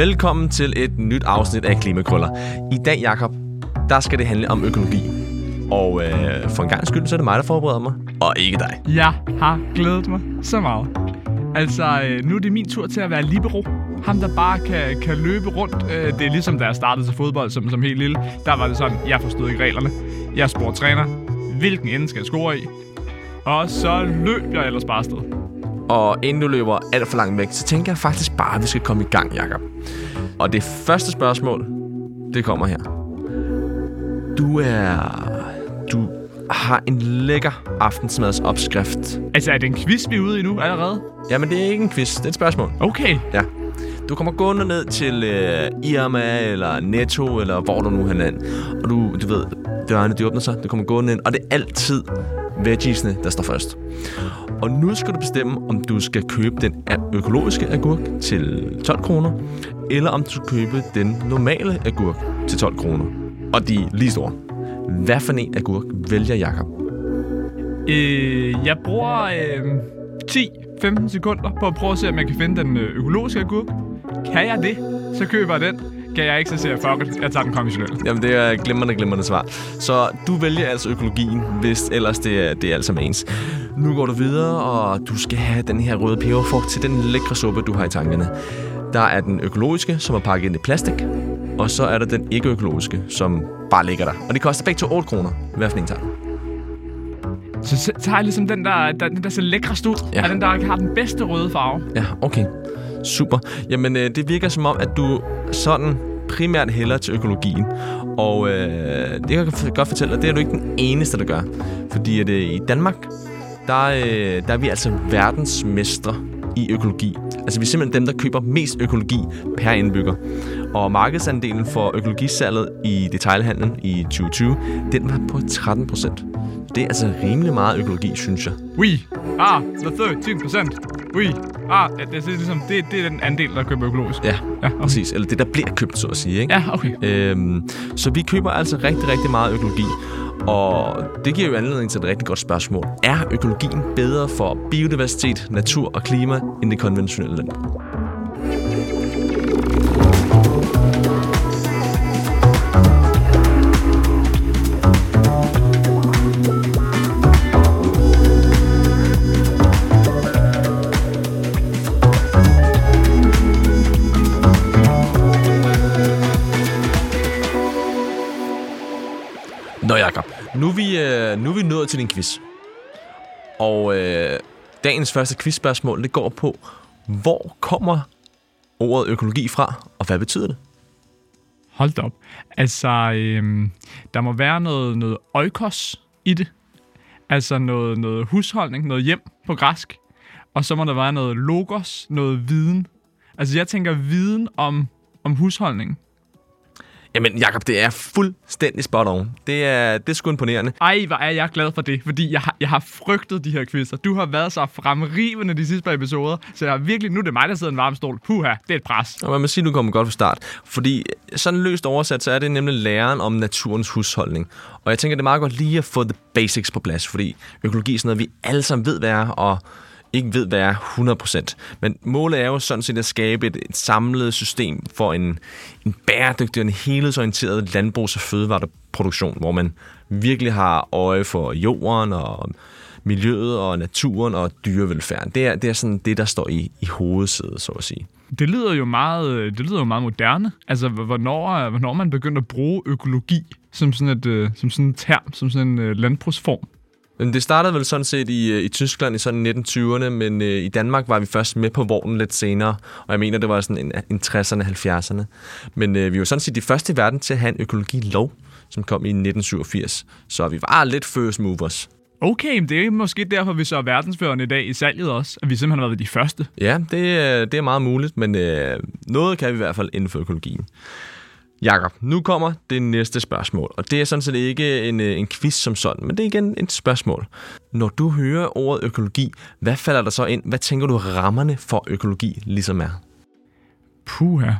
Velkommen til et nyt afsnit af Klimakrøller. I dag, Jakob, der skal det handle om økologi. Og øh, for en gang skyld, så er det mig, der forbereder mig, og ikke dig. Jeg har glædet mig så meget. Altså, øh, nu er det min tur til at være libero. Ham, der bare kan, kan løbe rundt. Øh, det er ligesom, da jeg startede til fodbold som, som helt lille. Der var det sådan, jeg forstod ikke reglerne. Jeg spurgte træner, hvilken ende skal jeg score i? Og så løb jeg ellers bare afsted. Og inden du løber alt for langt væk, så tænker jeg faktisk bare, at vi skal komme i gang, Jakob. Og det første spørgsmål, det kommer her. Du er... Du har en lækker aftensmadsopskrift. Altså, er det en quiz, vi er ude i nu allerede? Jamen, det er ikke en quiz, det er et spørgsmål. Okay. Ja. Du kommer gående ned til øh, Irma, eller Netto, eller hvor du nu hen er. Og du, du ved, dørene de åbner sig, du kommer gående ind, og det er altid veggiesene, der står først. Og nu skal du bestemme, om du skal købe den økologiske agurk til 12 kroner, eller om du skal købe den normale agurk til 12 kroner. Og de er lige store. Hvad for en agurk vælger Jakob? Øh, jeg bruger øh, 10-15 sekunder på at prøve at se, om jeg kan finde den øh, økologiske agurk. Kan jeg det, så køber jeg den. Kan jeg ikke, så siger jeg, fuck it, jeg tager den konventionelle. Jamen, det er glimrende, glimrende svar. Så du vælger altså økologien, hvis ellers det er, det er alt sammen ens. Nu går du videre, og du skal have den her røde peberfrugt til den lækre suppe, du har i tankerne. Der er den økologiske, som er pakket ind i plastik, og så er der den ikke-økologiske, som bare ligger der. Og det koster begge to 8 kroner. Hvad for en tager? Så tager jeg ligesom den der, der, den der ser lækrest ud, ja. og den der har den bedste røde farve. Ja, okay. Super. Jamen, øh, det virker som om, at du sådan primært hælder til økologien. Og øh, det kan jeg godt fortælle dig, det er du ikke den eneste, der gør. Fordi at, øh, i Danmark, der, øh, der er vi altså verdensmestre i økologi. Altså vi er simpelthen dem, der køber mest økologi per indbygger. Og markedsandelen for økologisalget i detailhandlen i 2020, den var på 13 procent. Det er altså rimelig meget økologi, synes jeg. Oui. Ah, the 13 procent. Oui. Ah, ja, det, er ligesom, det, det er den andel, der køber økologisk. Ja, Ja, okay. præcis. Eller det, der bliver købt, så at sige. Ikke? Ja, okay. Øhm, så vi køber altså rigtig, rigtig meget økologi. Og det giver jo anledning til et rigtig godt spørgsmål. Er økologien bedre for biodiversitet, natur og klima end det konventionelle landbrug? Nå Jacob, nu er vi, øh, nu er vi nået til din quiz. Og øh, dagens første quizspørgsmål, det går på, hvor kommer ordet økologi fra, og hvad betyder det? Hold da op. Altså, øhm, der må være noget, noget oikos i det. Altså noget, noget husholdning, noget hjem på græsk. Og så må der være noget logos, noget viden. Altså, jeg tænker viden om, om husholdning. Jamen Jacob, det er fuldstændig spot on. Det er, det er sgu imponerende. Ej, hvor er jeg glad for det, fordi jeg har, jeg har frygtet de her quizzer. Du har været så fremrivende de sidste par episoder, så jeg har virkelig, nu er det mig, der sidder i en varm stol. Puha, det er et pres. Og man må sige, du kommer godt fra start. Fordi sådan løst oversat, så er det nemlig læren om naturens husholdning. Og jeg tænker, det er meget godt lige at få the basics på plads, fordi økologi er sådan noget, vi alle sammen ved, hvad er, og ikke ved, hvad er 100%. Men målet er jo sådan set at skabe et, et samlet system for en, en bæredygtig og en helhedsorienteret landbrugs- og fødevareproduktion, hvor man virkelig har øje for jorden og miljøet og naturen og dyrevelfærden. Det er, det er sådan det, der står i, i hovedsædet, så at sige. Det lyder jo meget, det lyder jo meget moderne. Altså, hvornår, hvornår man begynder at bruge økologi som sådan, et, øh, som sådan et term, som sådan en øh, landbrugsform. Men det startede vel sådan set i, øh, i Tyskland i sådan 1920'erne, men øh, i Danmark var vi først med på vognen lidt senere, og jeg mener, det var sådan en, en 60'erne, 70'erne. Men øh, vi var sådan set de første i verden til at have en økologilov, som kom i 1987. Så vi var lidt first movers. Okay, men det er måske derfor, vi så er verdensførende i dag i salget også, at vi simpelthen har været de første. Ja, det, er- det er meget muligt, men øh, noget kan vi i hvert fald inden for økologien. Jakob, nu kommer det næste spørgsmål, og det er sådan set ikke en, øh, en quiz som sådan, men det er igen et spørgsmål. Når du hører ordet økologi, hvad falder der så ind? Hvad tænker du rammerne for økologi ligesom er? Puha.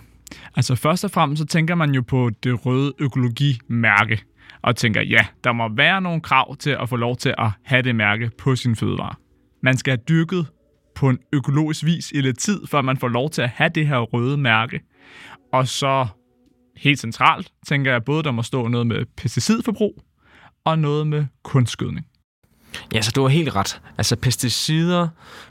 Altså først og fremmest så tænker man jo på det røde økologimærke, og tænker, ja, der må være nogle krav til at få lov til at have det mærke på sin fødevare. Man skal have dyrket på en økologisk vis i lidt tid, før man får lov til at have det her røde mærke. Og så helt centralt, tænker jeg både, der må stå noget med pesticidforbrug og noget med kunstgødning. Ja, så du har helt ret. Altså pesticider,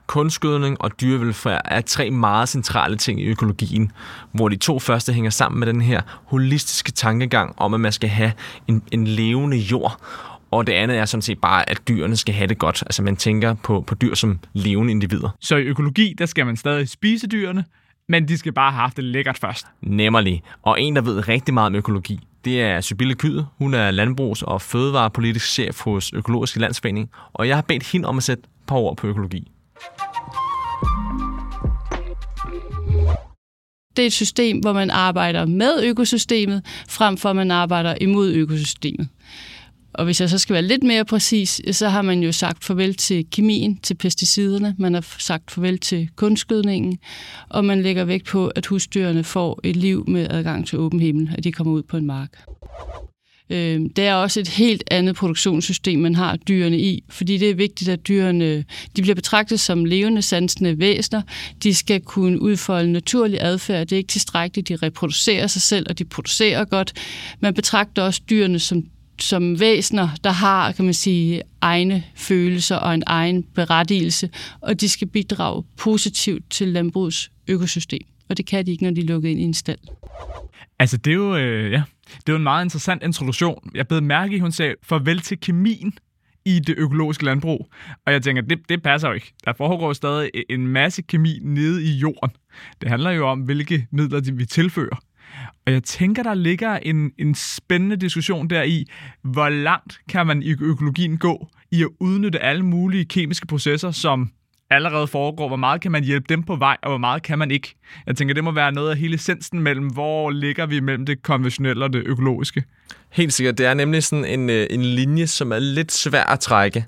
kunstgødning og dyrevelfærd er tre meget centrale ting i økologien, hvor de to første hænger sammen med den her holistiske tankegang om, at man skal have en, en levende jord. Og det andet er sådan set bare, at dyrene skal have det godt. Altså man tænker på, på dyr som levende individer. Så i økologi, der skal man stadig spise dyrene, men de skal bare have haft det lækkert først. Nemmerlig. Og en, der ved rigtig meget om økologi, det er Sybille Kyde. Hun er landbrugs- og fødevarepolitisk chef hos Økologiske Landsforening, og jeg har bedt hende om at sætte et par ord på økologi. Det er et system, hvor man arbejder med økosystemet, frem for at man arbejder imod økosystemet. Og hvis jeg så skal være lidt mere præcis, så har man jo sagt farvel til kemien, til pesticiderne, man har sagt farvel til kunstgødningen, og man lægger vægt på, at husdyrene får et liv med adgang til åben himmel, at de kommer ud på en mark. Øhm, det er også et helt andet produktionssystem, man har dyrene i, fordi det er vigtigt, at dyrene de bliver betragtet som levende, sansende væsener. De skal kunne udfolde naturlig adfærd. Det er ikke tilstrækkeligt, de reproducerer sig selv, og de producerer godt. Man betragter også dyrene som som væsener, der har, kan man sige, egne følelser og en egen berettigelse, og de skal bidrage positivt til landbrugets økosystem. Og det kan de ikke, når de er lukket ind i en stald. Altså, det er jo, øh, ja, det er jo en meget interessant introduktion. Jeg blev mærke i, hun sagde, farvel til kemien i det økologiske landbrug. Og jeg tænker, det, det passer jo ikke. Der foregår stadig en masse kemi nede i jorden. Det handler jo om, hvilke midler de vi tilfører. Og jeg tænker, der ligger en, en spændende diskussion der i, hvor langt kan man i økologien gå i at udnytte alle mulige kemiske processer, som allerede foregår. Hvor meget kan man hjælpe dem på vej, og hvor meget kan man ikke? Jeg tænker, det må være noget af hele essensen mellem, hvor ligger vi mellem det konventionelle og det økologiske. Helt sikkert. Det er nemlig sådan en, øh, en linje, som er lidt svær at trække.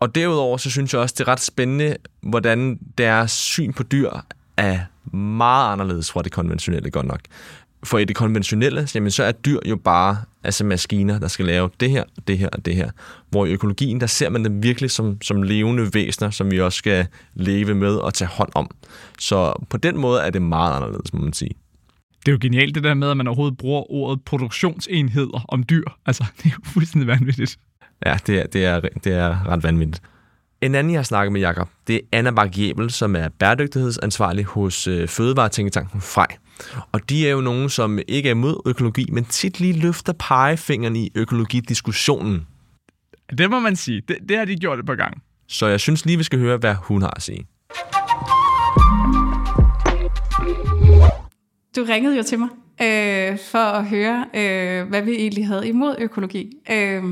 Og derudover, så synes jeg også, det er ret spændende, hvordan deres syn på dyr er meget anderledes fra det konventionelle, godt nok. For i det konventionelle, jamen, så er dyr jo bare altså maskiner, der skal lave det her, det her og det her. Hvor i økologien, der ser man dem virkelig som, som levende væsener, som vi også skal leve med og tage hånd om. Så på den måde er det meget anderledes, må man sige. Det er jo genialt det der med, at man overhovedet bruger ordet produktionsenheder om dyr. Altså, det er jo fuldstændig vanvittigt. Ja, det er, det er, det er ret vanvittigt. En anden, jeg har snakket med, Jakob, det er Anna Bak som er bæredygtighedsansvarlig hos øh, Fødevaretænketanken Frej. Og de er jo nogen, som ikke er imod økologi, men tit lige løfter pegefingeren i økologidiskussionen. Det må man sige. Det, det har de gjort et par gange. Så jeg synes lige, vi skal høre, hvad hun har at sige. Du ringede jo til mig øh, for at høre, øh, hvad vi egentlig havde imod økologi. Øh,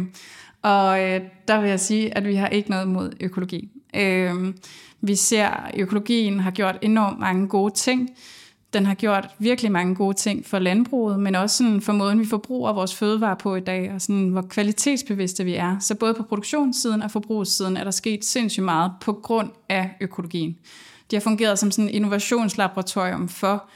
og øh, der vil jeg sige, at vi har ikke noget imod økologi. Øh, vi ser, at økologien har gjort enormt mange gode ting. Den har gjort virkelig mange gode ting for landbruget, men også sådan for måden, vi forbruger vores fødevarer på i dag, og sådan, hvor kvalitetsbevidste vi er. Så både på produktionssiden og forbrugssiden er der sket sindssygt meget på grund af økologien. De har fungeret som sådan et innovationslaboratorium for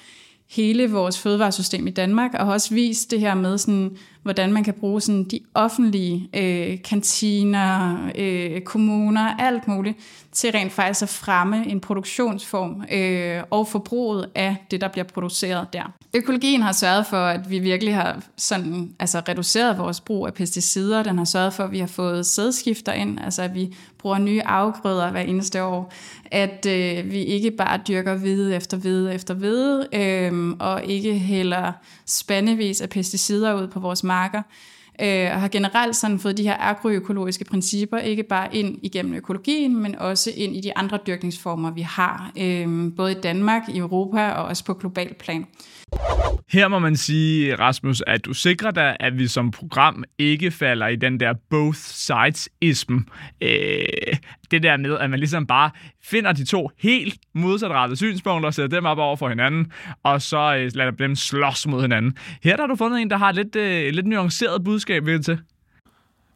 hele vores fødevaresystem i Danmark, og har også vist det her med, sådan, hvordan man kan bruge sådan, de offentlige øh, kantiner, øh, kommuner, alt muligt, til rent faktisk at fremme en produktionsform øh, og forbruget af det, der bliver produceret der. Økologien har sørget for, at vi virkelig har sådan, altså reduceret vores brug af pesticider. Den har sørget for, at vi har fået sædskifter ind, altså at vi bruger nye afgrøder hver eneste år. At øh, vi ikke bare dyrker hvide efter hvide efter hvide, øh, og ikke heller spandevis af pesticider ud på vores marker øh, og har generelt sådan fået de her agroøkologiske principper ikke bare ind igennem økologien, men også ind i de andre dyrkningsformer, vi har, øh, både i Danmark, i Europa og også på global plan. Her må man sige, Rasmus, at du sikrer dig, at vi som program ikke falder i den der both sides-ism. Øh, det der med, at man ligesom bare finder de to helt modsatrettede synspunkter, sætter dem op over for hinanden, og så øh, lader dem slås mod hinanden. Her der har du fundet en, der har et lidt, øh, lidt nuanceret budskab, vil til.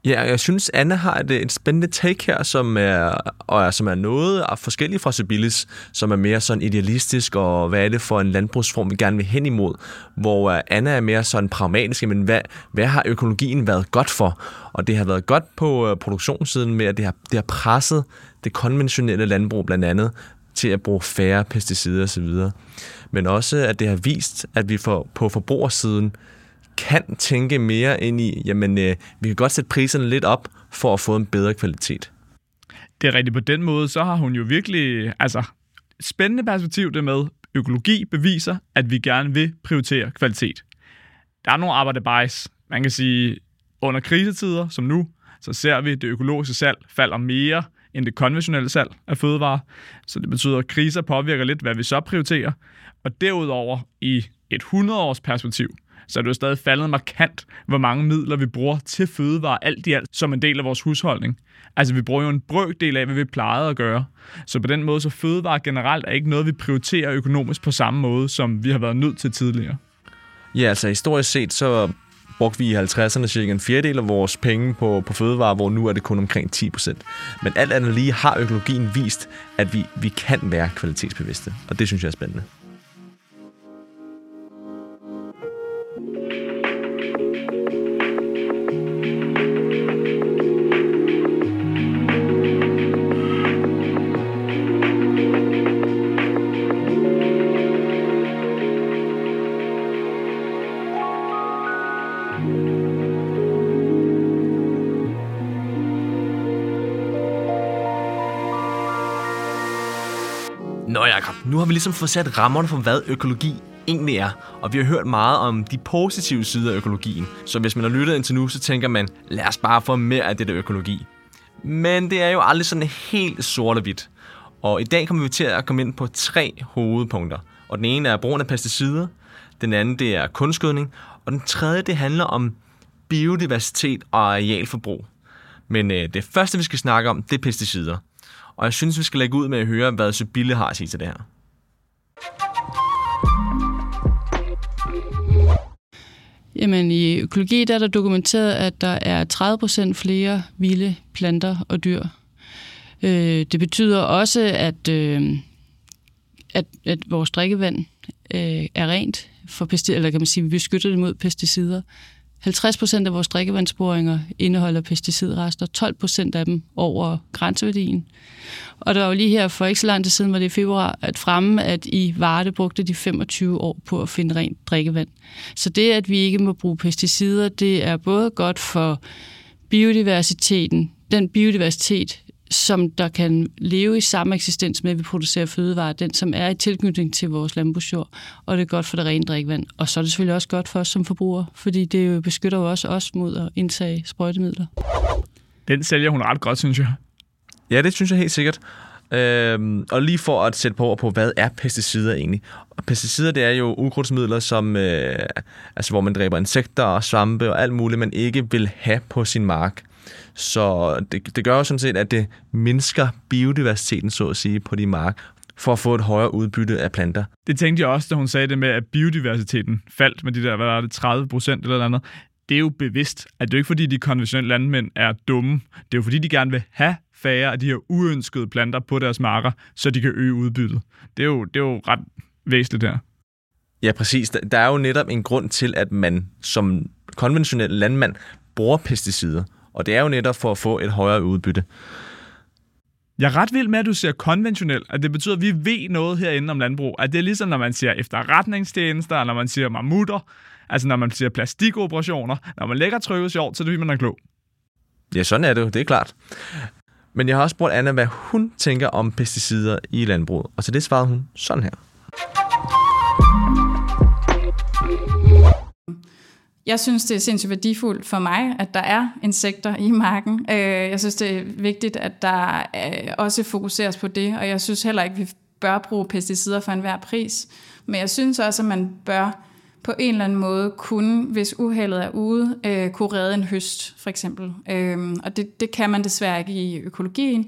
Ja, jeg synes, Anna har et, et spændende take her, som er, og er, som er noget af forskelligt fra Sibilis, som er mere sådan idealistisk, og hvad er det for en landbrugsform, vi gerne vil hen imod, hvor øh, Anna er mere sådan pragmatisk, men hvad, hvad har økologien været godt for? Og det har været godt på øh, produktionssiden med, at det har, det har presset det konventionelle landbrug blandt andet til at bruge færre pesticider osv. Men også, at det har vist, at vi for, på forbrugersiden kan tænke mere ind i, jamen, øh, vi kan godt sætte priserne lidt op for at få en bedre kvalitet. Det er rigtigt. På den måde, så har hun jo virkelig, altså, spændende perspektiv det med, økologi beviser, at vi gerne vil prioritere kvalitet. Der er nogle arbejderbejs. Man kan sige, under krisetider, som nu, så ser vi, at det økologiske salg falder mere end det konventionelle salg af fødevarer. Så det betyder, at kriser påvirker lidt, hvad vi så prioriterer. Og derudover, i et 100-års perspektiv, så er det jo stadig faldet markant, hvor mange midler vi bruger til fødevarer alt i alt som en del af vores husholdning. Altså, vi bruger jo en brøkdel af, hvad vi plejede at gøre. Så på den måde, så fødevarer generelt er ikke noget, vi prioriterer økonomisk på samme måde, som vi har været nødt til tidligere. Ja, altså historisk set, så brugte vi i 50'erne cirka en fjerdedel af vores penge på, på fødevarer, hvor nu er det kun omkring 10 procent. Men alt andet lige har økologien vist, at vi, vi kan være kvalitetsbevidste, og det synes jeg er spændende. Har vi ligesom fået sat rammerne for, hvad økologi egentlig er. Og vi har hørt meget om de positive sider af økologien. Så hvis man har lyttet indtil nu, så tænker man, lad os bare få mere af det der økologi. Men det er jo aldrig sådan helt sort og hvidt. Og i dag kommer vi til at komme ind på tre hovedpunkter. Og den ene er brugen af pesticider, den anden det er kunstgødning, og den tredje det handler om biodiversitet og arealforbrug. Men øh, det første, vi skal snakke om, det er pesticider. Og jeg synes, vi skal lægge ud med at høre, hvad Sybille har at sige til det her. Jamen, i økologi der er der dokumenteret, at der er 30% flere vilde planter og dyr. Øh, det betyder også, at, øh, at, at vores drikkevand øh, er rent for pesticider, eller kan man sige, vi beskytter det mod pesticider. 50 procent af vores drikkevandsboringer indeholder pesticidrester, 12 procent af dem over grænseværdien. Og der var jo lige her for ikke så lang tid siden, var det i februar, at fremme, at i Varde brugte de 25 år på at finde rent drikkevand. Så det, at vi ikke må bruge pesticider, det er både godt for biodiversiteten, den biodiversitet, som der kan leve i samme eksistens med, at vi producerer fødevarer, den som er i tilknytning til vores landbrugsjord, og det er godt for det rene drikkevand. Og så er det selvfølgelig også godt for os som forbrugere, fordi det jo beskytter jo også os mod at indtage sprøjtemidler. Den sælger hun ret godt, synes jeg. Ja, det synes jeg helt sikkert. Øhm, og lige for at sætte på på, hvad er pesticider egentlig? Og pesticider, det er jo ukrudtsmidler, som, øh, altså, hvor man dræber insekter og svampe og alt muligt, man ikke vil have på sin mark. Så det, det gør jo sådan set, at det mindsker biodiversiteten, så at sige, på de mark, for at få et højere udbytte af planter. Det tænkte jeg også, da hun sagde det med, at biodiversiteten faldt med de der, hvad er det, 30 procent eller andet. Det er jo bevidst, at det er jo ikke fordi, de konventionelle landmænd er dumme. Det er jo fordi, de gerne vil have færre af de her uønskede planter på deres marker, så de kan øge udbyttet. Det er jo, det er jo ret væsentligt her. Ja, præcis. Der er jo netop en grund til, at man som konventionel landmand bruger pesticider. Og det er jo netop for at få et højere udbytte. Jeg er ret vild med, at du siger konventionel, at det betyder, at vi ved noget herinde om landbrug. At det er ligesom, når man siger efterretningstjenester, når man siger mammutter, altså når man siger plastikoperationer. Når man lægger trykket sjovt, så er det fordi, man er klog. Ja, sådan er det jo, det er klart. Men jeg har også spurgt Anna, hvad hun tænker om pesticider i landbruget. Og til det svarede hun sådan her. Jeg synes, det er sindssygt værdifuldt for mig, at der er insekter i marken. Øh, jeg synes, det er vigtigt, at der øh, også fokuseres på det, og jeg synes heller ikke, vi bør bruge pesticider for enhver pris. Men jeg synes også, at man bør på en eller anden måde kunne, hvis uheldet er ude, øh, kunne redde en høst, for eksempel. Øhm, og det, det kan man desværre ikke i økologien.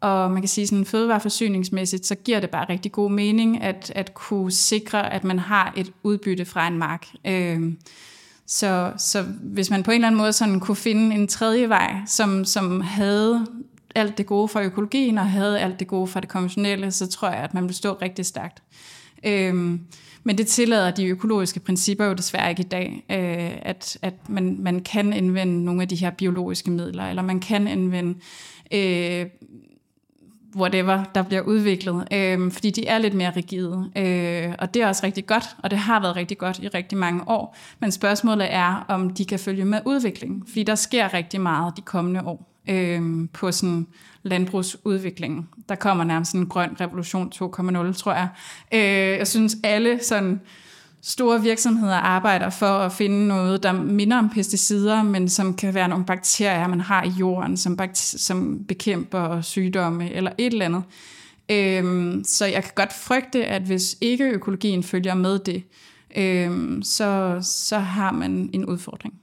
Og man kan sige, sådan fødevareforsyningsmæssigt, så giver det bare rigtig god mening at, at kunne sikre, at man har et udbytte fra en mark. Øhm, så, så hvis man på en eller anden måde sådan kunne finde en tredje vej, som, som havde alt det gode for økologien og havde alt det gode for det konventionelle, så tror jeg, at man vil stå rigtig stærkt. Øhm, men det tillader de økologiske principper jo desværre ikke i dag, øh, at, at man, man kan anvende nogle af de her biologiske midler, eller man kan anvende øh, whatever, der bliver udviklet, øh, fordi de er lidt mere rigide. Øh, og det er også rigtig godt, og det har været rigtig godt i rigtig mange år. Men spørgsmålet er, om de kan følge med udviklingen, fordi der sker rigtig meget de kommende år øh, på sådan landbrugsudviklingen. Der kommer nærmest en grøn revolution 2.0, tror jeg. Øh, jeg synes, alle sådan store virksomheder arbejder for at finde noget, der minder om pesticider, men som kan være nogle bakterier, man har i jorden, som, som bekæmper sygdomme eller et eller andet. Øhm, så jeg kan godt frygte, at hvis ikke økologien følger med det, øhm, så, så har man en udfordring.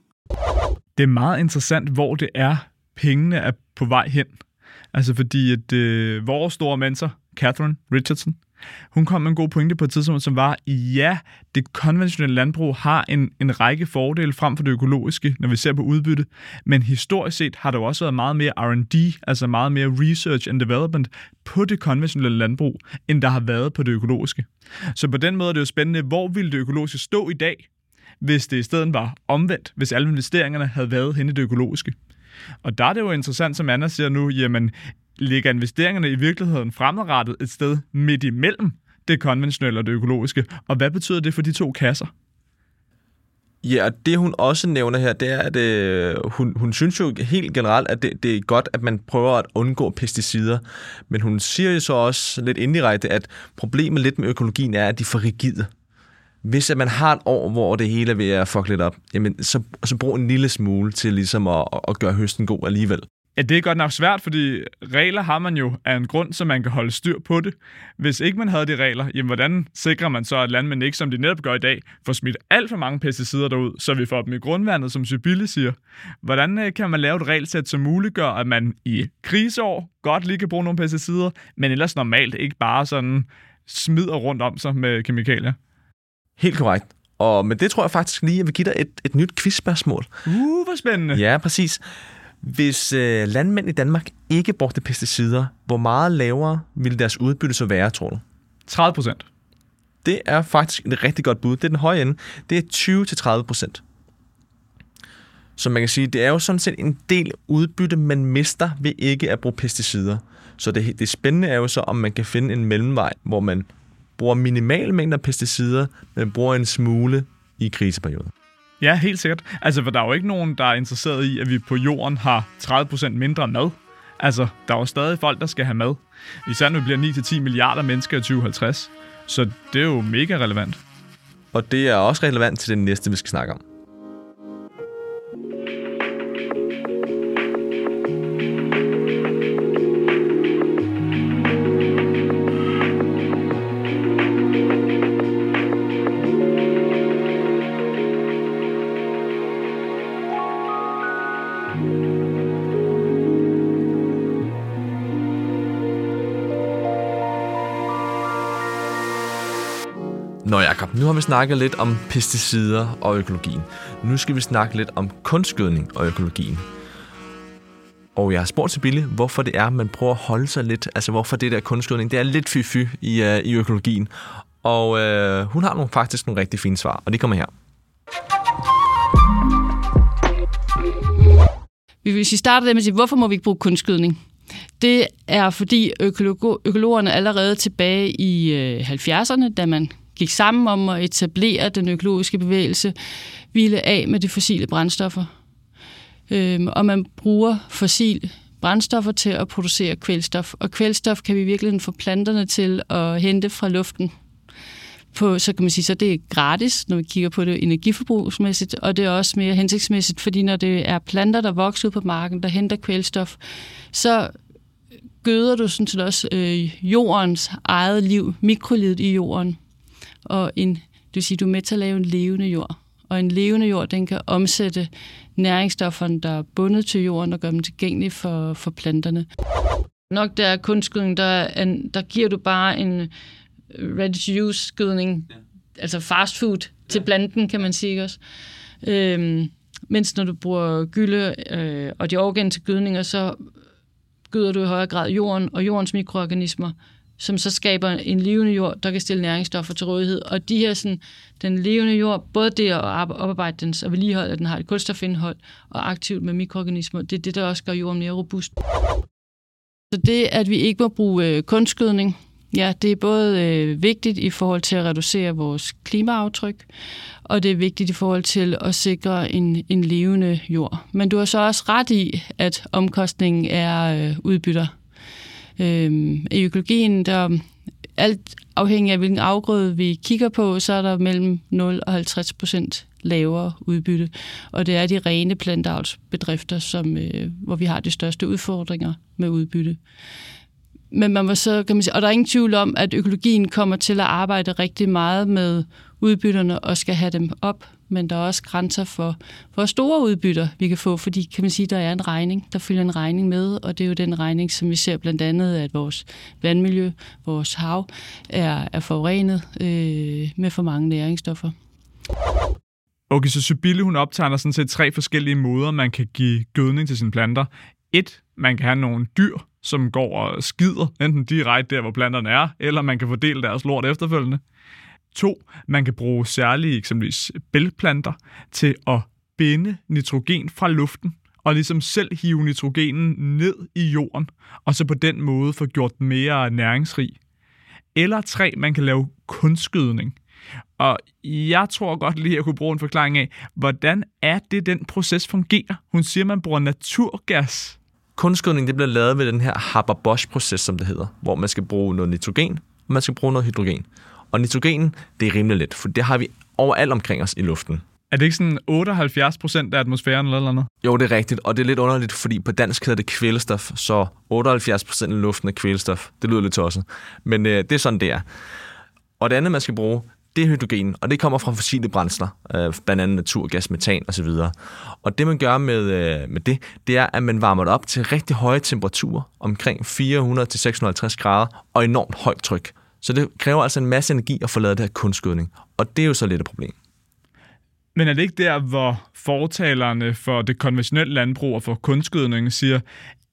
Det er meget interessant, hvor det er, pengene er på vej hen. Altså fordi, at øh, vores store mentor, Catherine Richardson, hun kom med en god pointe på et tidspunkt, som var, ja, det konventionelle landbrug har en, en række fordele frem for det økologiske, når vi ser på udbytte, men historisk set har der jo også været meget mere R&D, altså meget mere research and development på det konventionelle landbrug, end der har været på det økologiske. Så på den måde er det jo spændende, hvor ville det økologiske stå i dag, hvis det i stedet var omvendt, hvis alle investeringerne havde været hen i det økologiske. Og der er det jo interessant, som Anna siger nu, jamen ligger investeringerne i virkeligheden fremadrettet et sted midt imellem det konventionelle og det økologiske? Og hvad betyder det for de to kasser? Ja, og det hun også nævner her, det er, at øh, hun, hun synes jo helt generelt, at det, det er godt, at man prøver at undgå pesticider. Men hun siger jo så også lidt indirekte, at problemet lidt med økologien er, at de er for rigide. Hvis at man har et år, hvor det hele er ved at fuck lidt op, jamen, så, så brug en lille smule til ligesom at, at gøre høsten god alligevel. Ja, det er godt nok svært, fordi regler har man jo af en grund, så man kan holde styr på det. Hvis ikke man havde de regler, jamen hvordan sikrer man så, at landmænd ikke, som de netop gør i dag, får smidt alt for mange pesticider derud, så vi får dem i grundvandet, som Sybille siger? Hvordan øh, kan man lave et regelsæt, som muliggør, at man i kriseår godt lige kan bruge nogle pesticider, men ellers normalt ikke bare sådan smider rundt om sig med kemikalier? Helt korrekt. Og med det tror jeg faktisk lige, at jeg vil give dig et, et nyt quizspørgsmål. Uh, hvor spændende. Ja, præcis. Hvis øh, landmænd i Danmark ikke brugte pesticider, hvor meget lavere ville deres udbytte så være, tror du? 30 procent. Det er faktisk et rigtig godt bud. Det er den høje ende. Det er 20-30 procent. Så man kan sige, det er jo sådan set en del udbytte, man mister ved ikke at bruge pesticider. Så det, det spændende er jo så, om man kan finde en mellemvej, hvor man bruger minimal mængder pesticider, men bruger en smule i kriseperioden. Ja, helt sikkert. Altså, for der er jo ikke nogen, der er interesseret i, at vi på jorden har 30% mindre mad. Altså, der er jo stadig folk, der skal have mad. Især når vi bliver 9-10 milliarder mennesker i 2050. Så det er jo mega relevant. Og det er også relevant til det næste, vi skal snakke om. Jakob, nu har vi snakket lidt om pesticider og økologien. Nu skal vi snakke lidt om kunstgødning og økologien. Og jeg har spurgt til Bille, hvorfor det er, man prøver at holde sig lidt, altså hvorfor det der kunstgødning, det er lidt fy-fy i, uh, i økologien. Og uh, hun har nogle, faktisk nogle rigtig fine svar, og det kommer her. Hvis vi starter med at sige, hvorfor må vi ikke bruge kunstgødning? Det er fordi økologerne allerede tilbage i øh, 70'erne, da man gik sammen om at etablere den økologiske bevægelse, ville af med de fossile brændstoffer. Øhm, og man bruger fossil brændstoffer til at producere kvælstof. Og kvælstof kan vi virkelig få planterne til at hente fra luften. På, så kan man sige, så det er gratis, når vi kigger på det energiforbrugsmæssigt, og det er også mere hensigtsmæssigt, fordi når det er planter, der vokser ud på marken, der henter kvælstof, så gøder du sådan set også øh, jordens eget liv, mikrolivet i jorden og en, det vil sige, du er med til at lave en levende jord. Og en levende jord, den kan omsætte næringsstofferne, der er bundet til jorden, og gøre dem tilgængelige for, for planterne. Nok der er kunstgødning, der, der giver du bare en ready-to-use gødning, ja. altså fast food til planten, kan man sige også. Øhm, mens når du bruger gylde øh, og de organiske gødninger, så gøder du i højere grad jorden og jordens mikroorganismer, som så skaber en levende jord, der kan stille næringsstoffer til rådighed. Og de her, sådan, den levende jord, både det at oparbejde den og vedligeholde, at den har et kulstofindhold og aktivt med mikroorganismer, det er det, der også gør jorden mere robust. Så det, at vi ikke må bruge øh, kunstgødning, ja, det er både øh, vigtigt i forhold til at reducere vores klimaaftryk, og det er vigtigt i forhold til at sikre en, en levende jord. Men du har så også ret i, at omkostningen er øh, udbytter. Øh, I økologien, der alt afhængig af hvilken afgrøde vi kigger på, så er der mellem 0 og 50 procent lavere udbytte. Og det er de rene plantavlsbedrifter, som, øh, hvor vi har de største udfordringer med udbytte. Men man må så, kan man sige, og der er ingen tvivl om, at økologien kommer til at arbejde rigtig meget med udbytterne og skal have dem op, men der er også grænser for, hvor store udbytter vi kan få, fordi kan man sige, der er en regning, der følger en regning med, og det er jo den regning, som vi ser blandt andet, at vores vandmiljø, vores hav er, er forurenet øh, med for mange næringsstoffer. Okay, så Sybille, hun optegner sådan set tre forskellige måder, man kan give gødning til sine planter. Et, man kan have nogle dyr, som går og skider, enten direkte der, hvor planterne er, eller man kan fordele deres lort efterfølgende. 2. man kan bruge særlige eksempelvis bælgplanter til at binde nitrogen fra luften, og ligesom selv hive nitrogenen ned i jorden, og så på den måde få gjort den mere næringsrig. Eller tre, man kan lave kunstgødning. Og jeg tror godt lige, at jeg kunne bruge en forklaring af, hvordan er det, den proces fungerer? Hun siger, at man bruger naturgas. Kunstgødning det bliver lavet ved den her Haber-Bosch-proces, som det hedder, hvor man skal bruge noget nitrogen, og man skal bruge noget hydrogen. Og nitrogen, det er rimelig let, for det har vi overalt omkring os i luften. Er det ikke sådan 78 procent af atmosfæren eller noget andet? Jo, det er rigtigt, og det er lidt underligt, fordi på dansk hedder det kvælstof, så 78 procent af luften er kvælstof. Det lyder lidt tosset, men øh, det er sådan, det er. Og det andet, man skal bruge, det er hydrogen, og det kommer fra fossile brændsler, øh, blandt andet naturgas, metan osv. Og det man gør med, øh, med det, det er, at man varmer det op til rigtig høje temperaturer, omkring 400-650 grader, og enormt højt tryk. Så det kræver altså en masse energi at få lavet det her kunstgødning, og det er jo så lidt et problem. Men er det ikke der, hvor fortalerne for det konventionelle landbrug og for kunstgødning siger,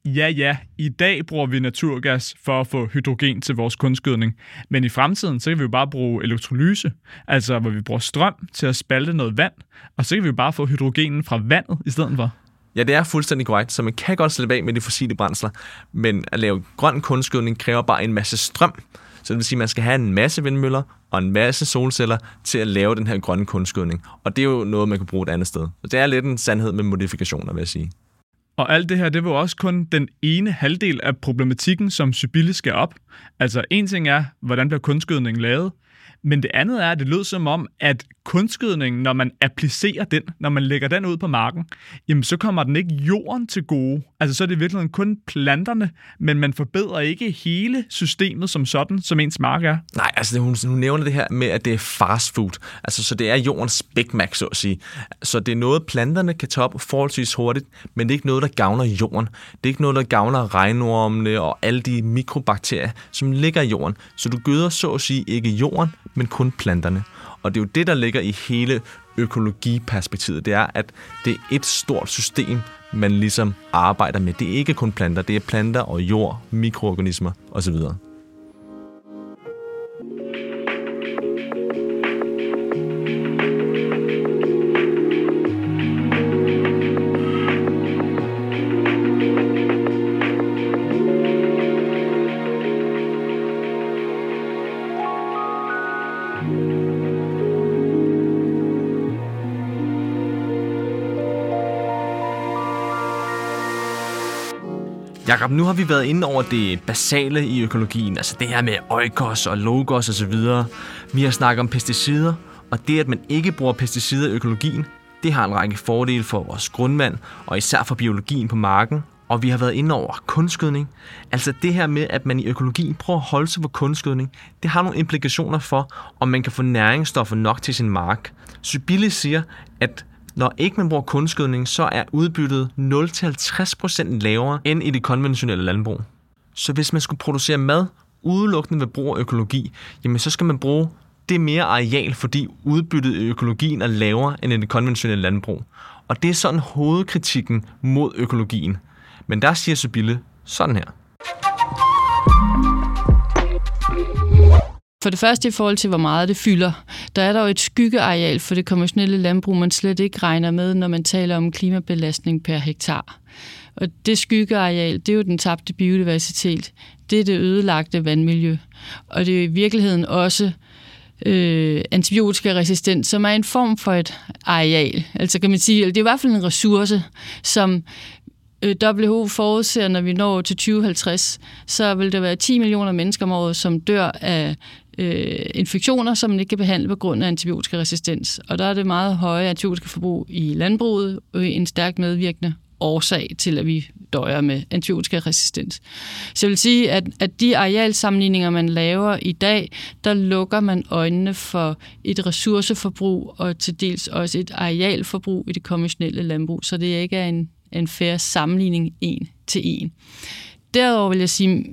ja ja, i dag bruger vi naturgas for at få hydrogen til vores kunstgødning, men i fremtiden, så kan vi jo bare bruge elektrolyse, altså hvor vi bruger strøm til at spalte noget vand, og så kan vi jo bare få hydrogenen fra vandet i stedet for. Ja, det er fuldstændig korrekt, så man kan godt slippe af med de fossile brændsler, men at lave grøn kunstgødning kræver bare en masse strøm, så det vil sige, at man skal have en masse vindmøller og en masse solceller til at lave den her grønne kunstgødning. Og det er jo noget, man kan bruge et andet sted. Så det er lidt en sandhed med modifikationer, vil jeg sige. Og alt det her, det var også kun den ene halvdel af problematikken, som Sybille skal op. Altså en ting er, hvordan bliver kunstgødningen lavet, men det andet er, at det lød som om, at kunstgødningen, når man applicerer den, når man lægger den ud på marken, jamen så kommer den ikke jorden til gode. Altså så er det virkelig kun planterne, men man forbedrer ikke hele systemet som sådan, som ens mark er. Nej, altså hun, hun nævner det her med, at det er fast food. Altså så det er jordens Big Mac, så at sige. Så det er noget, planterne kan tage op forholdsvis hurtigt, men det er ikke noget, der gavner jorden. Det er ikke noget, der gavner regnormene og alle de mikrobakterier, som ligger i jorden. Så du gøder så at sige ikke jorden, men kun planterne. Og det er jo det, der ligger i hele økologiperspektivet. Det er, at det er et stort system, man ligesom arbejder med. Det er ikke kun planter, det er planter og jord, mikroorganismer osv. Jakob, nu har vi været inde over det basale i økologien, altså det her med oikos og logos osv. Vi har snakket om pesticider, og det, at man ikke bruger pesticider i økologien, det har en række fordele for vores grundvand, og især for biologien på marken. Og vi har været inde over kunstgødning. Altså det her med, at man i økologien prøver at holde sig på kunstgødning, det har nogle implikationer for, om man kan få næringsstoffer nok til sin mark. Sybille siger, at når ikke man bruger kunstgødning, så er udbyttet 0-50% lavere end i det konventionelle landbrug. Så hvis man skulle producere mad udelukkende ved brug af økologi, jamen så skal man bruge det mere areal, fordi udbyttet i økologien er lavere end i det konventionelle landbrug. Og det er sådan hovedkritikken mod økologien. Men der siger Sybille sådan her. For det første i forhold til, hvor meget det fylder, der er der jo et skyggeareal for det konventionelle landbrug, man slet ikke regner med, når man taler om klimabelastning per hektar. Og det skyggeareal, det er jo den tabte biodiversitet. Det er det ødelagte vandmiljø. Og det er i virkeligheden også øh, antibiotikaresistent, som er en form for et areal. Altså kan man sige, det er i hvert fald en ressource, som øh, WHO forudser, når vi når til 2050, så vil der være 10 millioner mennesker om året, som dør af øh, infektioner, som man ikke kan behandle på grund af antibiotikaresistens. Og der er det meget høje antibiotikaforbrug i landbruget en stærkt medvirkende årsag til, at vi døjer med antibiotikaresistens. Så jeg vil sige, at, at de arealsammenligninger, man laver i dag, der lukker man øjnene for et ressourceforbrug og til dels også et arealforbrug i det konventionelle landbrug, så det ikke er en, en færre sammenligning en til en. Derudover vil jeg sige,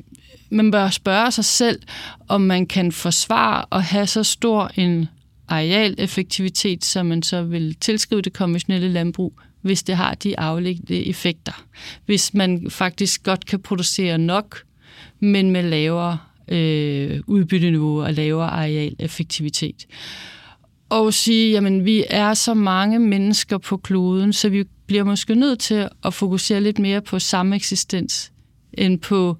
man bør spørge sig selv, om man kan forsvare at have så stor en arealeffektivitet, som man så vil tilskrive det konventionelle landbrug, hvis det har de afledte effekter. Hvis man faktisk godt kan producere nok, men med lavere øh, udbytteniveau og lavere arealeffektivitet. Og sige, jamen vi er så mange mennesker på kloden, så vi bliver måske nødt til at fokusere lidt mere på sameksistens, end på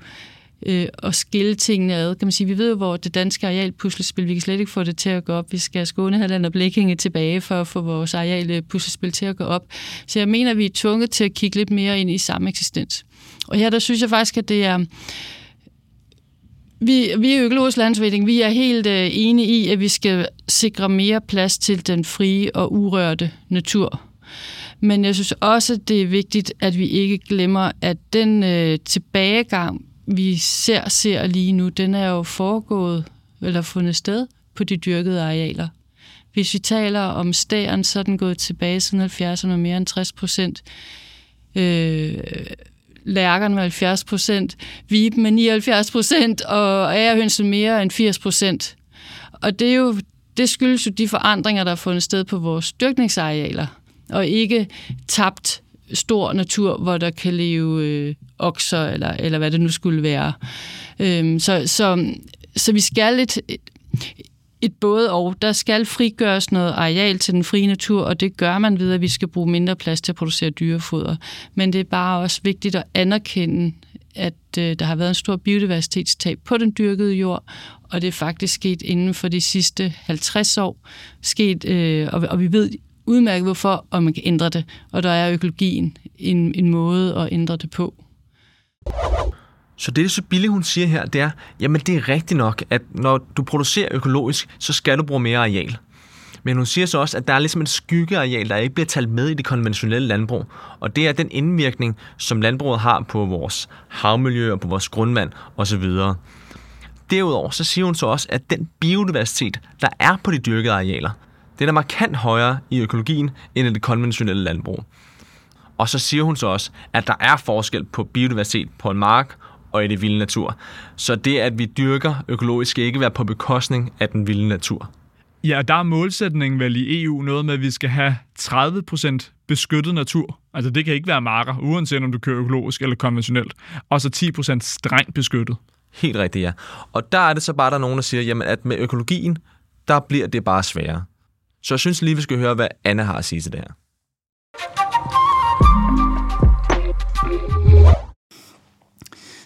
øh, at skille tingene ad. Kan man sige, vi ved jo, hvor det danske arealpuslespil, vi kan slet ikke få det til at gå op. Vi skal skåne Halland og Blikkinge tilbage for at få vores arealpuslespil til at gå op. Så jeg mener, vi er tvunget til at kigge lidt mere ind i samme eksistens. Og her der synes jeg faktisk, at det er... Vi, vi er Økologisk Landsvægning, vi er helt øh, enige i, at vi skal sikre mere plads til den frie og urørte natur. Men jeg synes også, det er vigtigt, at vi ikke glemmer, at den øh, tilbagegang, vi ser, ser lige nu, den er jo foregået eller fundet sted på de dyrkede arealer. Hvis vi taler om stæren, så er den gået tilbage siden 70'erne med mere end 60 procent. Øh, lærkerne med 70 procent, viben med 79 procent, og ærehønsen mere end 80 procent. Og det, er jo, det skyldes jo de forandringer, der er fundet sted på vores dyrkningsarealer, og ikke tabt stor natur, hvor der kan leve øh, okser, eller, eller hvad det nu skulle være. Øhm, så, så, så vi skal et, et både og. Der skal frigøres noget areal til den frie natur, og det gør man ved, at vi skal bruge mindre plads til at producere dyrefoder. Men det er bare også vigtigt at anerkende, at øh, der har været en stor biodiversitetstab på den dyrkede jord, og det er faktisk sket inden for de sidste 50 år. Sket, øh, og, og vi ved udmærket hvorfor, og man kan ændre det. Og der er økologien en, en måde at ændre det på. Så det, så Bille hun siger her, det er, jamen det er rigtigt nok, at når du producerer økologisk, så skal du bruge mere areal. Men hun siger så også, at der er ligesom et skyggeareal, der ikke bliver talt med i det konventionelle landbrug. Og det er den indvirkning, som landbruget har på vores havmiljø og på vores grundvand osv. Derudover så siger hun så også, at den biodiversitet, der er på de dyrkede arealer, den er markant højere i økologien end i det konventionelle landbrug. Og så siger hun så også, at der er forskel på biodiversitet på en mark og i det vilde natur. Så det, at vi dyrker økologisk, skal ikke være på bekostning af den vilde natur. Ja, der er målsætningen vel i EU noget med, at vi skal have 30% beskyttet natur. Altså det kan ikke være marker, uanset om du kører økologisk eller konventionelt. Og så 10% strengt beskyttet. Helt rigtigt, ja. Og der er det så bare, der er nogen, der siger, jamen, at med økologien, der bliver det bare sværere. Så jeg synes lige, vi skal høre, hvad Anna har at sige til det her.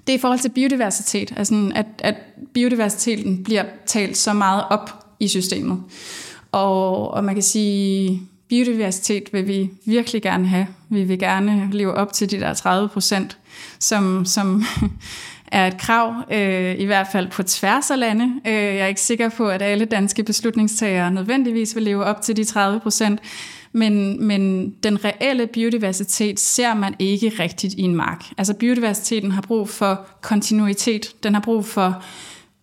Det er i forhold til biodiversitet, altså at, at biodiversiteten bliver talt så meget op i systemet. Og, og man kan sige, biodiversitet vil vi virkelig gerne have. Vi vil gerne leve op til de der 30 procent, som, som er et krav, øh, i hvert fald på tværs af lande. Øh, jeg er ikke sikker på, at alle danske beslutningstagere nødvendigvis vil leve op til de 30 procent, men, men den reelle biodiversitet ser man ikke rigtigt i en mark. Altså biodiversiteten har brug for kontinuitet, den har brug for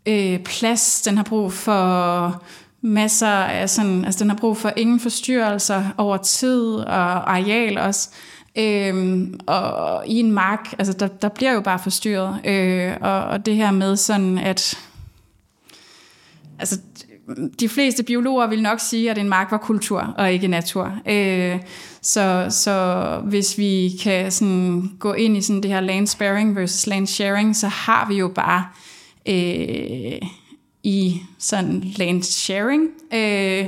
øh, plads, den har brug for masser af sådan, altså den har brug for ingen forstyrrelser over tid og areal også. Øhm, og i en mark, altså der, der bliver jo bare forstyrret. Øh, og, og det her med sådan, at altså, de fleste biologer vil nok sige, at en mark var kultur og ikke natur. Øh, så, så hvis vi kan sådan gå ind i sådan det her land sparing versus land sharing, så har vi jo bare øh, i sådan land sharing øh,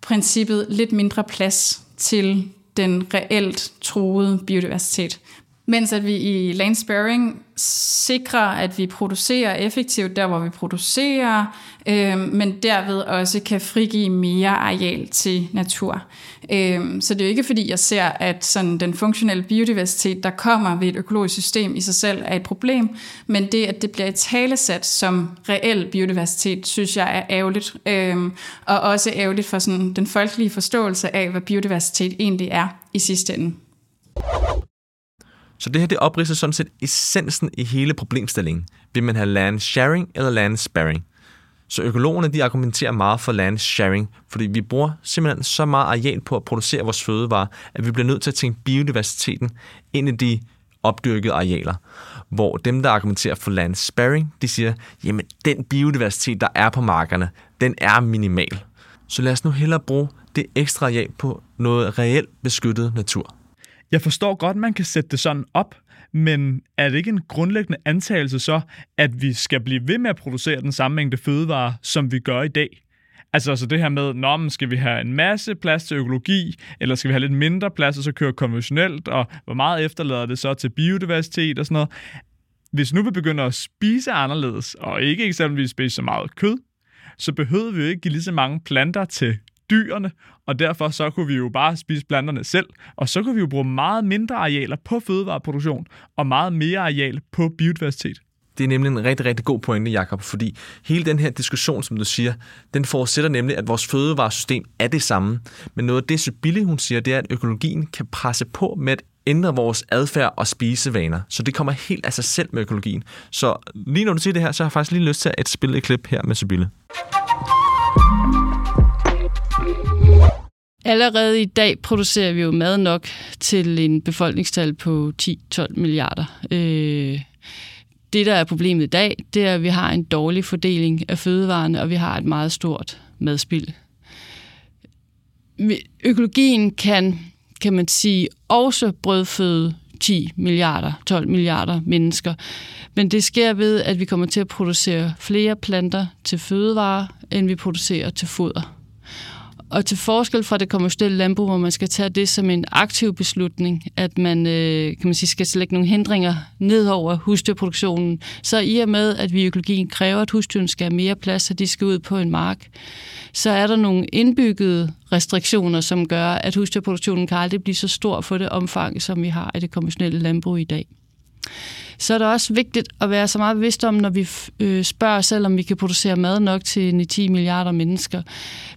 princippet lidt mindre plads til den reelt troede biodiversitet. Mens at vi i land sparing sikrer, at vi producerer effektivt der, hvor vi producerer, øh, men derved også kan frigive mere areal til natur. Øh, så det er jo ikke fordi, jeg ser, at sådan den funktionelle biodiversitet, der kommer ved et økologisk system i sig selv, er et problem, men det, at det bliver et talesat som reel biodiversitet, synes jeg er ærgerligt, øh, og også ærgerligt for sådan den folkelige forståelse af, hvad biodiversitet egentlig er i sidste ende. Så det her, det opridser sådan set essensen i hele problemstillingen. Vil man have land sharing eller land sparing? Så økologerne de argumenterer meget for land sharing, fordi vi bruger simpelthen så meget areal på at producere vores fødevarer, at vi bliver nødt til at tænke biodiversiteten ind i de opdyrkede arealer. Hvor dem, der argumenterer for land sparing, de siger, jamen den biodiversitet, der er på markerne, den er minimal. Så lad os nu hellere bruge det ekstra areal på noget reelt beskyttet natur. Jeg forstår godt, man kan sætte det sådan op, men er det ikke en grundlæggende antagelse så, at vi skal blive ved med at producere den samme mængde fødevarer, som vi gør i dag? Altså, altså det her med, når skal vi have en masse plads til økologi, eller skal vi have lidt mindre plads, og så køre konventionelt, og hvor meget efterlader det så til biodiversitet og sådan noget? Hvis nu vi begynder at spise anderledes, og ikke eksempelvis spise så meget kød, så behøver vi jo ikke give lige så mange planter til dyrene, og derfor så kunne vi jo bare spise planterne selv, og så kunne vi jo bruge meget mindre arealer på fødevareproduktion, og meget mere areal på biodiversitet. Det er nemlig en rigtig, rigtig god pointe, Jakob, fordi hele den her diskussion, som du siger, den forudsætter nemlig, at vores fødevaresystem er det samme. Men noget af det, Sybille, hun siger, det er, at økologien kan presse på med at ændre vores adfærd og spisevaner. Så det kommer helt af sig selv med økologien. Så lige når du siger det her, så har jeg faktisk lige lyst til at spille et klip her med Sybille. Allerede i dag producerer vi jo mad nok til en befolkningstal på 10-12 milliarder. Øh, det, der er problemet i dag, det er, at vi har en dårlig fordeling af fødevarene, og vi har et meget stort madspild. Økologien kan, kan man sige, også brødføde 10 milliarder, 12 milliarder mennesker. Men det sker ved, at vi kommer til at producere flere planter til fødevarer, end vi producerer til foder. Og til forskel fra det kommercielle landbrug, hvor man skal tage det som en aktiv beslutning, at man, øh, kan man sige, skal lægge nogle hindringer ned over husdyrproduktionen, så i og med, at vi i økologien kræver, at husdyrene skal have mere plads, og de skal ud på en mark, så er der nogle indbyggede restriktioner, som gør, at husdyrproduktionen kan aldrig blive så stor for det omfang, som vi har i det konventionelle landbrug i dag så er det også vigtigt at være så meget bevidst om, når vi øh, spørger os selv, om vi kan producere mad nok til 10 milliarder mennesker.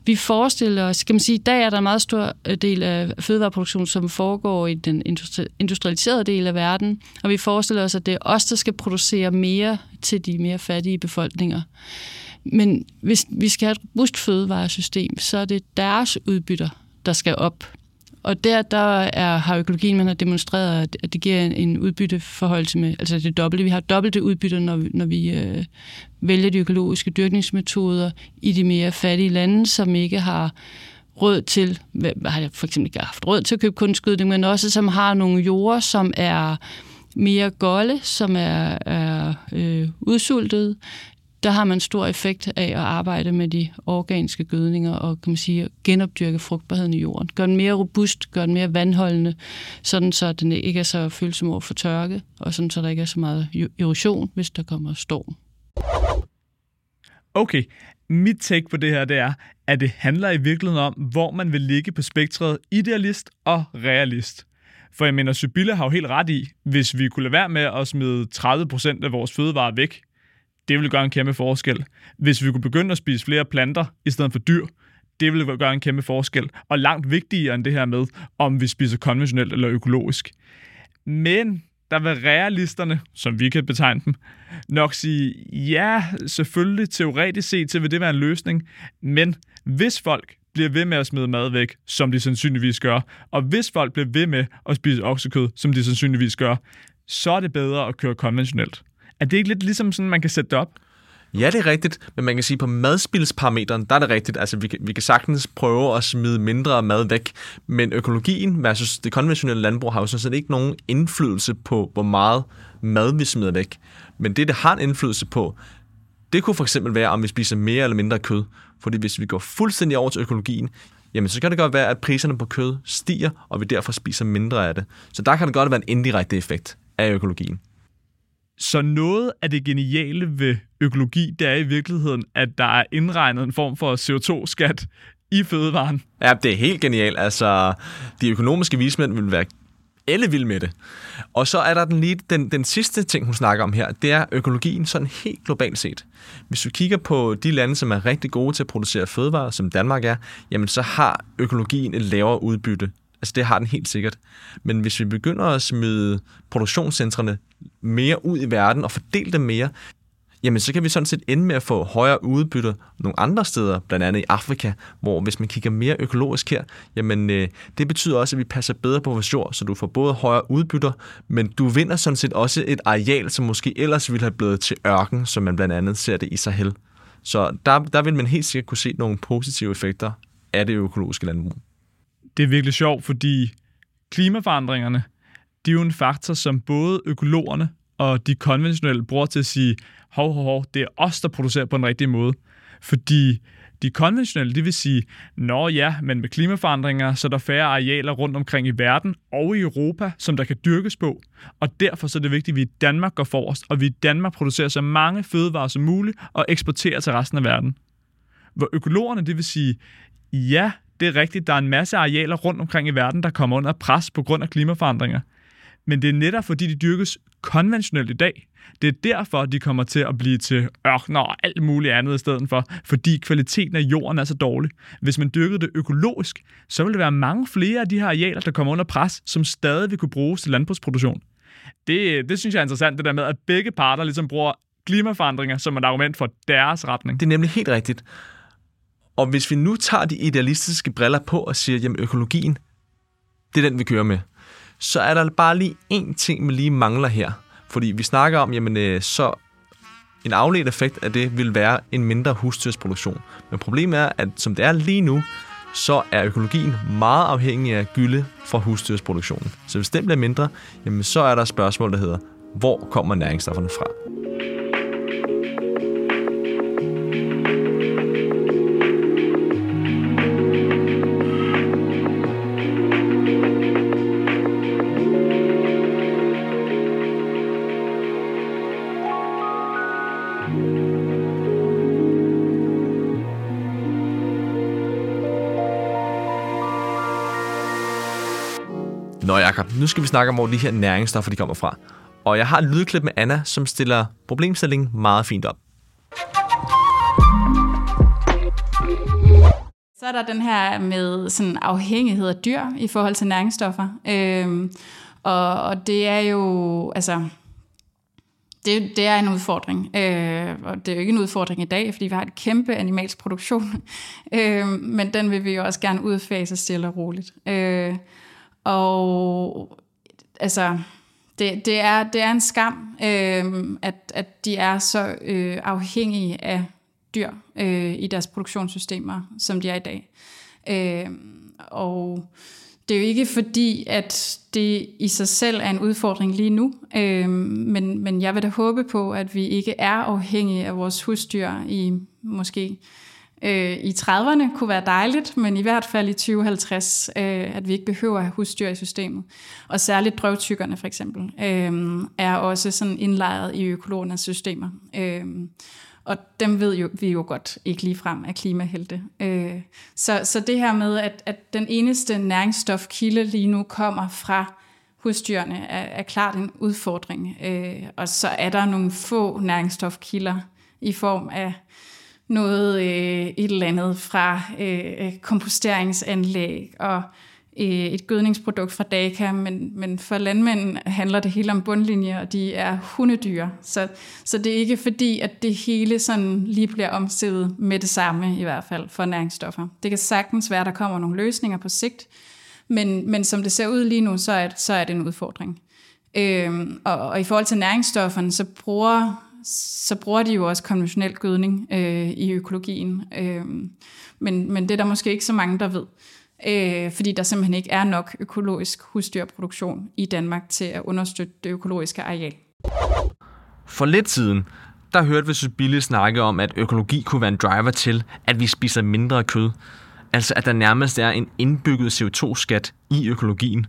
Vi forestiller os, kan man sige, i dag er der en meget stor øh, del af fødevareproduktionen, som foregår i den industrialiserede del af verden, og vi forestiller os, at det er os, der skal producere mere til de mere fattige befolkninger. Men hvis vi skal have et robust fødevaresystem, så er det deres udbytter, der skal op. Og der, der er, har økologien man har demonstreret, at det giver en udbytteforhold til med, altså det dobbelte. Vi har dobbelte udbytte, når vi, når vi øh, vælger de økologiske dyrkningsmetoder i de mere fattige lande, som ikke har råd til, har for eksempel ikke haft råd til at købe kunstgødning, men også som har nogle jorder, som er mere golde, som er, er øh, udsultet, der har man stor effekt af at arbejde med de organiske gødninger og kan man sige, genopdyrke frugtbarheden i jorden. Gør den mere robust, gør den mere vandholdende, sådan så den ikke er så følsom over for tørke, og sådan så der ikke er så meget erosion, hvis der kommer storm. Okay, mit take på det her, det er, at det handler i virkeligheden om, hvor man vil ligge på spektret idealist og realist. For jeg mener, Sybille har jo helt ret i, hvis vi kunne lade være med at smide 30% af vores fødevarer væk, det ville gøre en kæmpe forskel. Hvis vi kunne begynde at spise flere planter i stedet for dyr, det ville gøre en kæmpe forskel. Og langt vigtigere end det her med, om vi spiser konventionelt eller økologisk. Men der vil realisterne, som vi kan betegne dem, nok sige, ja, selvfølgelig teoretisk set til vil det være en løsning, men hvis folk bliver ved med at smide mad væk, som de sandsynligvis gør, og hvis folk bliver ved med at spise oksekød, som de sandsynligvis gør, så er det bedre at køre konventionelt. Er det ikke lidt ligesom sådan, man kan sætte det op? Ja, det er rigtigt, men man kan sige, at på madspildsparameteren, der er det rigtigt. Altså, vi kan, vi kan sagtens prøve at smide mindre mad væk, men økologien versus det konventionelle landbrug har jo sådan set ikke nogen indflydelse på, hvor meget mad vi smider væk. Men det, det har en indflydelse på, det kunne for eksempel være, om vi spiser mere eller mindre kød. Fordi hvis vi går fuldstændig over til økologien, jamen så kan det godt være, at priserne på kød stiger, og vi derfor spiser mindre af det. Så der kan det godt være en indirekte effekt. af økologien. Så noget af det geniale ved økologi, det er i virkeligheden, at der er indregnet en form for CO2-skat i fødevaren. Ja, det er helt genialt. Altså, de økonomiske vismænd vil være alle vil med det. Og så er der den, lige, den, den sidste ting, hun snakker om her, det er økologien sådan helt globalt set. Hvis vi kigger på de lande, som er rigtig gode til at producere fødevarer, som Danmark er, jamen så har økologien et lavere udbytte. Altså det har den helt sikkert. Men hvis vi begynder at smide produktionscentrene mere ud i verden og fordele dem mere, jamen så kan vi sådan set ende med at få højere udbytte nogle andre steder, blandt andet i Afrika, hvor hvis man kigger mere økologisk her, jamen øh, det betyder også, at vi passer bedre på vores jord, så du får både højere udbytter, men du vinder sådan set også et areal, som måske ellers ville have blevet til ørken, som man blandt andet ser det i Sahel. Så der, der vil man helt sikkert kunne se nogle positive effekter af det økologiske landbrug. Det er virkelig sjovt, fordi klimaforandringerne, de er jo en faktor, som både økologerne og de konventionelle bruger til at sige, hov, hov, hov, det er os, der producerer på den rigtige måde. Fordi de konventionelle, det vil sige, nå ja, men med klimaforandringer, så er der færre arealer rundt omkring i verden og i Europa, som der kan dyrkes på. Og derfor så er det vigtigt, at vi i Danmark går forrest, og vi i Danmark producerer så mange fødevarer som muligt og eksporterer til resten af verden. Hvor økologerne, det vil sige, ja, det er rigtigt, der er en masse arealer rundt omkring i verden, der kommer under pres på grund af klimaforandringer. Men det er netop fordi, de dyrkes konventionelt i dag. Det er derfor, de kommer til at blive til ørkner og alt muligt andet i stedet for, fordi kvaliteten af jorden er så dårlig. Hvis man dyrkede det økologisk, så ville der være mange flere af de her arealer, der kommer under pres, som stadig vil kunne bruges til landbrugsproduktion. Det, det synes jeg er interessant, det der med, at begge parter ligesom bruger klimaforandringer som et argument for deres retning. Det er nemlig helt rigtigt. Og hvis vi nu tager de idealistiske briller på og siger, jamen økologien, det er den, vi kører med, så er der bare lige én ting, man lige mangler her. Fordi vi snakker om, jamen øh, så en afledt effekt af det vil være en mindre husdyrsproduktion. Men problemet er, at som det er lige nu, så er økologien meget afhængig af gylde fra husdyrsproduktionen. Så hvis den bliver mindre, jamen så er der et spørgsmål, der hedder, hvor kommer næringsstofferne fra? Nå Jacob, nu skal vi snakke om, hvor de her næringsstoffer de kommer fra. Og jeg har et lydklip med Anna, som stiller problemstillingen meget fint op. Så er der den her med sådan afhængighed af dyr i forhold til næringsstoffer. Øhm, og, og det er jo, altså, det, det er en udfordring. Øh, og det er jo ikke en udfordring i dag, fordi vi har et kæmpe animalsk produktion. øh, men den vil vi jo også gerne udfase stille og roligt. Øh, og altså, det, det, er, det er en skam, øh, at, at de er så øh, afhængige af dyr øh, i deres produktionssystemer, som de er i dag. Øh, og det er jo ikke fordi, at det i sig selv er en udfordring lige nu, øh, men, men jeg vil da håbe på, at vi ikke er afhængige af vores husdyr i måske øh, i 30'erne kunne være dejligt, men i hvert fald i 2050, øh, at vi ikke behøver at have husdyr i systemet. Og særligt drøvtykkerne for eksempel, øh, er også sådan indlejret i økologernes systemer. Øh, og dem ved jo, vi jo godt ikke lige frem af klimahelte. Øh, så, så det her med, at, at den eneste næringsstofkilde lige nu kommer fra husdyrene, er, er klart en udfordring. Øh, og så er der nogle få næringsstofkilder i form af noget øh, et eller andet fra øh, komposteringsanlæg og øh, et gødningsprodukt fra Daka, men, men for landmænd handler det hele om bundlinjer, og de er hundedyr. Så, så det er ikke fordi, at det hele sådan lige bliver omstillet med det samme, i hvert fald for næringsstoffer. Det kan sagtens være, at der kommer nogle løsninger på sigt, men, men som det ser ud lige nu, så er, så er det en udfordring. Øhm, og, og i forhold til næringsstofferne, så bruger så bruger de jo også konventionel gødning øh, i økologien. Øh, men, men det er der måske ikke så mange, der ved. Øh, fordi der simpelthen ikke er nok økologisk husdyrproduktion i Danmark til at understøtte det økologiske areal. For lidt siden, der hørte vi Sybille snakke om, at økologi kunne være en driver til, at vi spiser mindre kød. Altså at der nærmest er en indbygget CO2-skat i økologien.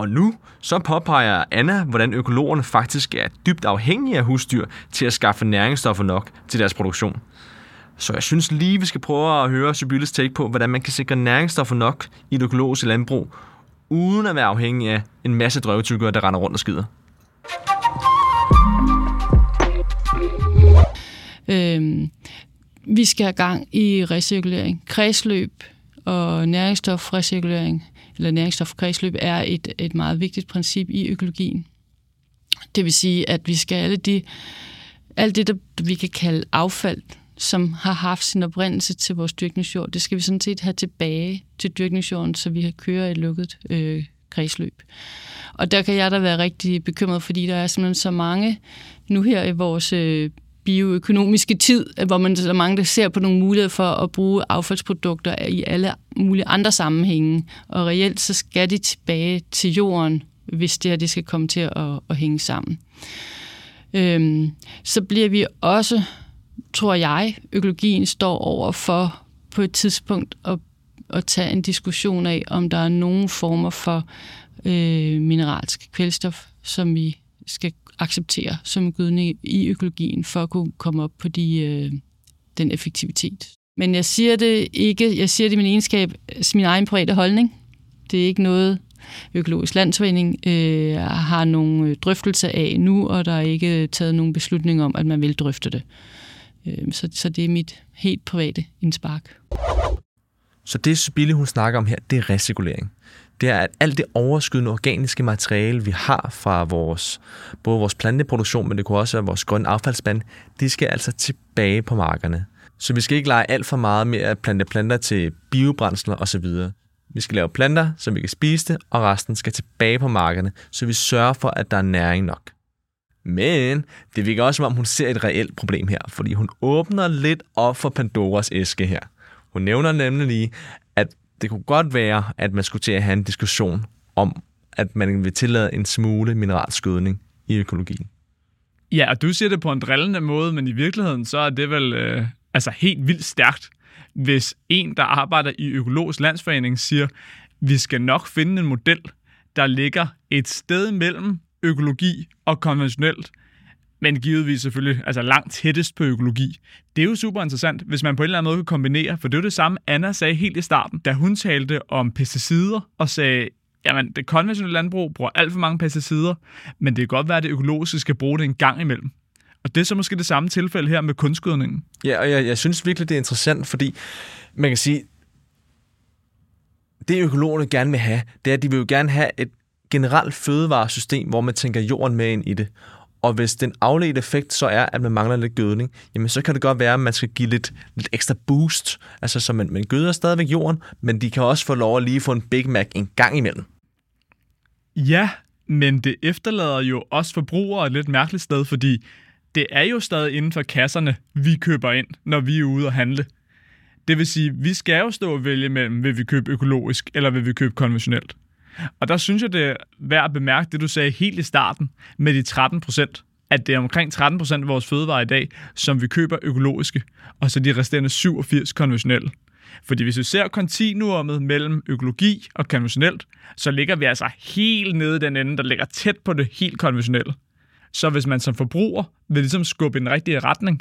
Og nu så påpeger Anna, hvordan økologerne faktisk er dybt afhængige af husdyr til at skaffe næringsstoffer nok til deres produktion. Så jeg synes lige, vi skal prøve at høre Sibylles take på, hvordan man kan sikre næringsstoffer nok i et økologisk landbrug, uden at være afhængig af en masse drøvetykkere, der render rundt og skider. Øhm, vi skal have gang i recirkulering. Kredsløb og næringsstofrecirkulering, eller næringsstofkredsløb, er et, et meget vigtigt princip i økologien. Det vil sige, at vi skal alle de, alt det, der vi kan kalde affald, som har haft sin oprindelse til vores dyrkningsjord, det skal vi sådan set have tilbage til dyrkningsjorden, så vi kan køre et lukket øh, kredsløb. Og der kan jeg da være rigtig bekymret, fordi der er simpelthen så mange nu her i vores øh, bioøkonomiske tid, hvor man så mange, der ser på nogle muligheder for at bruge affaldsprodukter i alle mulige andre sammenhænge. Og reelt så skal de tilbage til jorden, hvis det her det skal komme til at, at hænge sammen. Øhm, så bliver vi også, tror jeg, økologien står over for på et tidspunkt at, at tage en diskussion af, om der er nogen former for øh, mineralsk kvælstof, som vi skal acceptere som gødning i økologien for at kunne komme op på de, øh, den effektivitet. Men jeg siger det ikke, jeg siger det i min egenskab, min egen private holdning. Det er ikke noget, Økologisk Landsforening øh, har nogle øh, drøftelser af nu, og der er ikke øh, taget nogen beslutning om, at man vil drøfte det. Øh, så, så det er mit helt private indspark. Så det, Sibille, hun snakker om her, det er recirkulering det er, at alt det overskydende organiske materiale, vi har fra vores, både vores planteproduktion, men det kunne også være vores grønne affaldsband, det skal altså tilbage på markerne. Så vi skal ikke lege alt for meget med at plante planter til biobrændsler osv. Vi skal lave planter, så vi kan spise det, og resten skal tilbage på markerne, så vi sørger for, at der er næring nok. Men det virker også, som om hun ser et reelt problem her, fordi hun åbner lidt op for Pandoras æske her. Hun nævner nemlig lige, det kunne godt være, at man skulle til at have en diskussion om, at man vil tillade en smule mineralskydning i økologien. Ja, og du siger det på en drillende måde, men i virkeligheden så er det vel øh, altså helt vildt stærkt, hvis en, der arbejder i Økologisk Landsforening, siger, vi skal nok finde en model, der ligger et sted mellem økologi og konventionelt, men givetvis selvfølgelig altså langt tættest på økologi. Det er jo super interessant, hvis man på en eller anden måde kan kombinere, for det er det samme, Anna sagde helt i starten, da hun talte om pesticider og sagde, jamen det konventionelle landbrug bruger alt for mange pesticider, men det kan godt være, at det økologiske skal bruge det en gang imellem. Og det er så måske det samme tilfælde her med kunstgødningen. Ja, og jeg, jeg synes virkelig, det er interessant, fordi man kan sige, det økologerne gerne vil have, det er, at de vil jo gerne have et generelt fødevaresystem, hvor man tænker jorden med ind i det. Og hvis den afledte effekt så er, at man mangler lidt gødning, jamen så kan det godt være, at man skal give lidt, lidt ekstra boost. Altså så man, man gøder stadigvæk jorden, men de kan også få lov at lige få en Big Mac en gang imellem. Ja, men det efterlader jo også forbrugere et lidt mærkeligt sted, fordi det er jo stadig inden for kasserne, vi køber ind, når vi er ude og handle. Det vil sige, vi skal jo stå og vælge mellem, vil vi købe økologisk, eller vil vi købe konventionelt. Og der synes jeg, det er værd at bemærke det, du sagde helt i starten med de 13 procent at det er omkring 13% af vores fødevarer i dag, som vi køber økologiske, og så de resterende 87 konventionelle. Fordi hvis vi ser kontinuumet mellem økologi og konventionelt, så ligger vi altså helt nede i den ende, der ligger tæt på det helt konventionelle. Så hvis man som forbruger vil ligesom skubbe i den rigtige retning,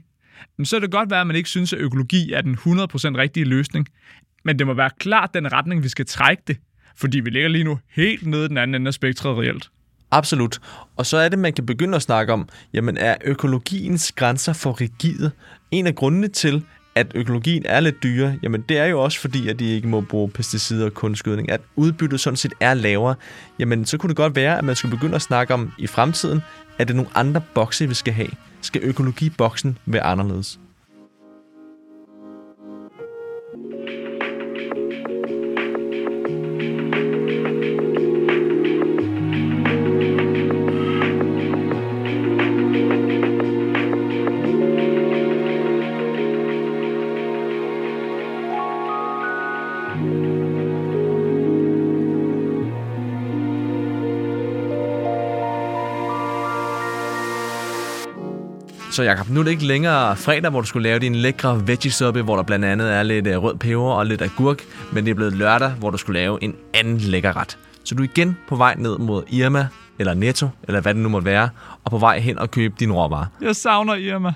så er det godt være, at man ikke synes, at økologi er den 100% rigtige løsning. Men det må være klart den retning, vi skal trække det, fordi vi ligger lige nu helt nede i den anden ende af spektret reelt. Absolut. Og så er det, man kan begynde at snakke om, jamen er økologiens grænser for rigide? En af grundene til, at økologien er lidt dyre, jamen det er jo også fordi, at de ikke må bruge pesticider og kunstgødning, at udbyttet sådan set er lavere, jamen så kunne det godt være, at man skulle begynde at snakke om i fremtiden, at det er nogle andre bokse, vi skal have. Skal økologiboksen være anderledes? Så Jacob, nu er det ikke længere fredag, hvor du skulle lave din lækre veggie hvor der blandt andet er lidt øh, rød peber og lidt agurk, men det er blevet lørdag, hvor du skulle lave en anden lækker ret. Så du er igen på vej ned mod Irma, eller Netto, eller hvad det nu måtte være, og på vej hen og købe dine råvarer. Jeg savner Irma.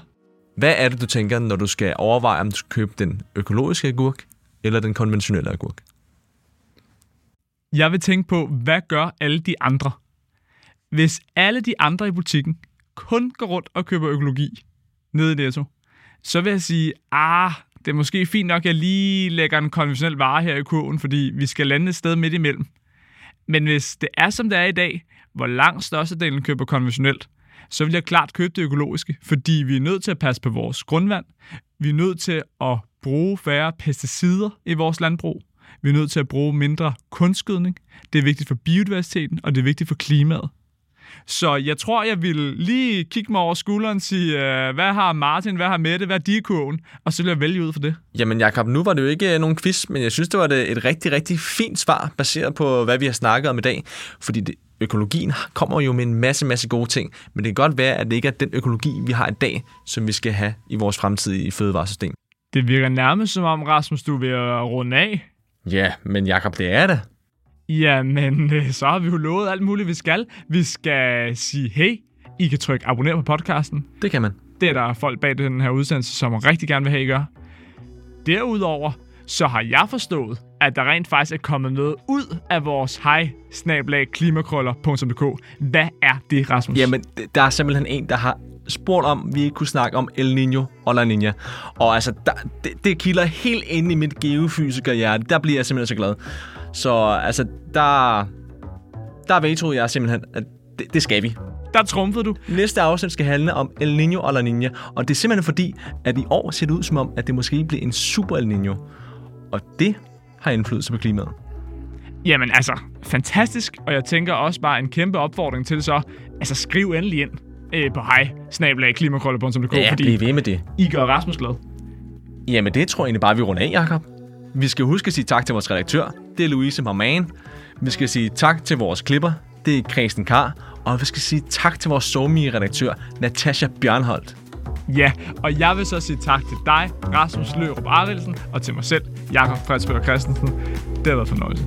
Hvad er det, du tænker, når du skal overveje, om du skal købe den økologiske agurk, eller den konventionelle agurk? Jeg vil tænke på, hvad gør alle de andre? Hvis alle de andre i butikken kun går rundt og køber økologi nede i Netto, så vil jeg sige, ah, det er måske fint nok, at jeg lige lægger en konventionel vare her i kurven, fordi vi skal lande et sted midt imellem. Men hvis det er, som det er i dag, hvor langt størstedelen køber konventionelt, så vil jeg klart købe det økologiske, fordi vi er nødt til at passe på vores grundvand. Vi er nødt til at bruge færre pesticider i vores landbrug. Vi er nødt til at bruge mindre kunstgødning. Det er vigtigt for biodiversiteten, og det er vigtigt for klimaet. Så jeg tror, jeg vil lige kigge mig over skulderen og sige, øh, hvad har Martin, hvad har Mette, hvad er de kurven? Og så vil jeg vælge ud for det. Jamen Jakob, nu var det jo ikke øh, nogen quiz, men jeg synes, det var et rigtig, rigtig fint svar, baseret på, hvad vi har snakket om i dag. Fordi det, økologien kommer jo med en masse, masse gode ting, men det kan godt være, at det ikke er den økologi, vi har i dag, som vi skal have i vores fremtidige fødevaresystem. Det virker nærmest som om, Rasmus, du vil runde af. Ja, men Jakob, det er det. Jamen, øh, så har vi jo lovet alt muligt, vi skal. Vi skal sige, hey, I kan trykke abonner på podcasten. Det kan man. Det er der folk bag den her udsendelse, som rigtig gerne vil have, I gør. Derudover, så har jeg forstået, at der rent faktisk er kommet noget ud af vores hej klimakrøller.dk. Hvad er det, Rasmus? Jamen, der er simpelthen en, der har spurgt om, vi ikke kunne snakke om El Niño og La Niña. Og altså, der, det, det kilder helt ind i mit geofysikerhjerte. Der bliver jeg simpelthen så glad. Så altså, der, der vedtog jeg simpelthen, at det, det skal vi. Der trumfede du. Næste afsnit skal handle om El Niño og La Niña, og det er simpelthen fordi, at i år ser det ud som om, at det måske bliver en super El Niño. Og det har indflydelse på klimaet. Jamen altså, fantastisk, og jeg tænker også bare en kæmpe opfordring til så, altså skriv endelig ind øh, på hej, snabelag, klimakrøller.dk, Ja, fordi ved med det. I gør Rasmus glad. Jamen, det tror jeg egentlig bare, vi runder af, Jacob. Vi skal huske at sige tak til vores redaktør. Det er Louise Marman. Vi skal sige tak til vores klipper. Det er Kristen Kar. Og vi skal sige tak til vores somi redaktør Natasha Bjørnholdt. Ja, og jeg vil så sige tak til dig, Rasmus Lørup Arildsen, og til mig selv, Jakob Fredsberg Christensen. Det har været fornøjelse.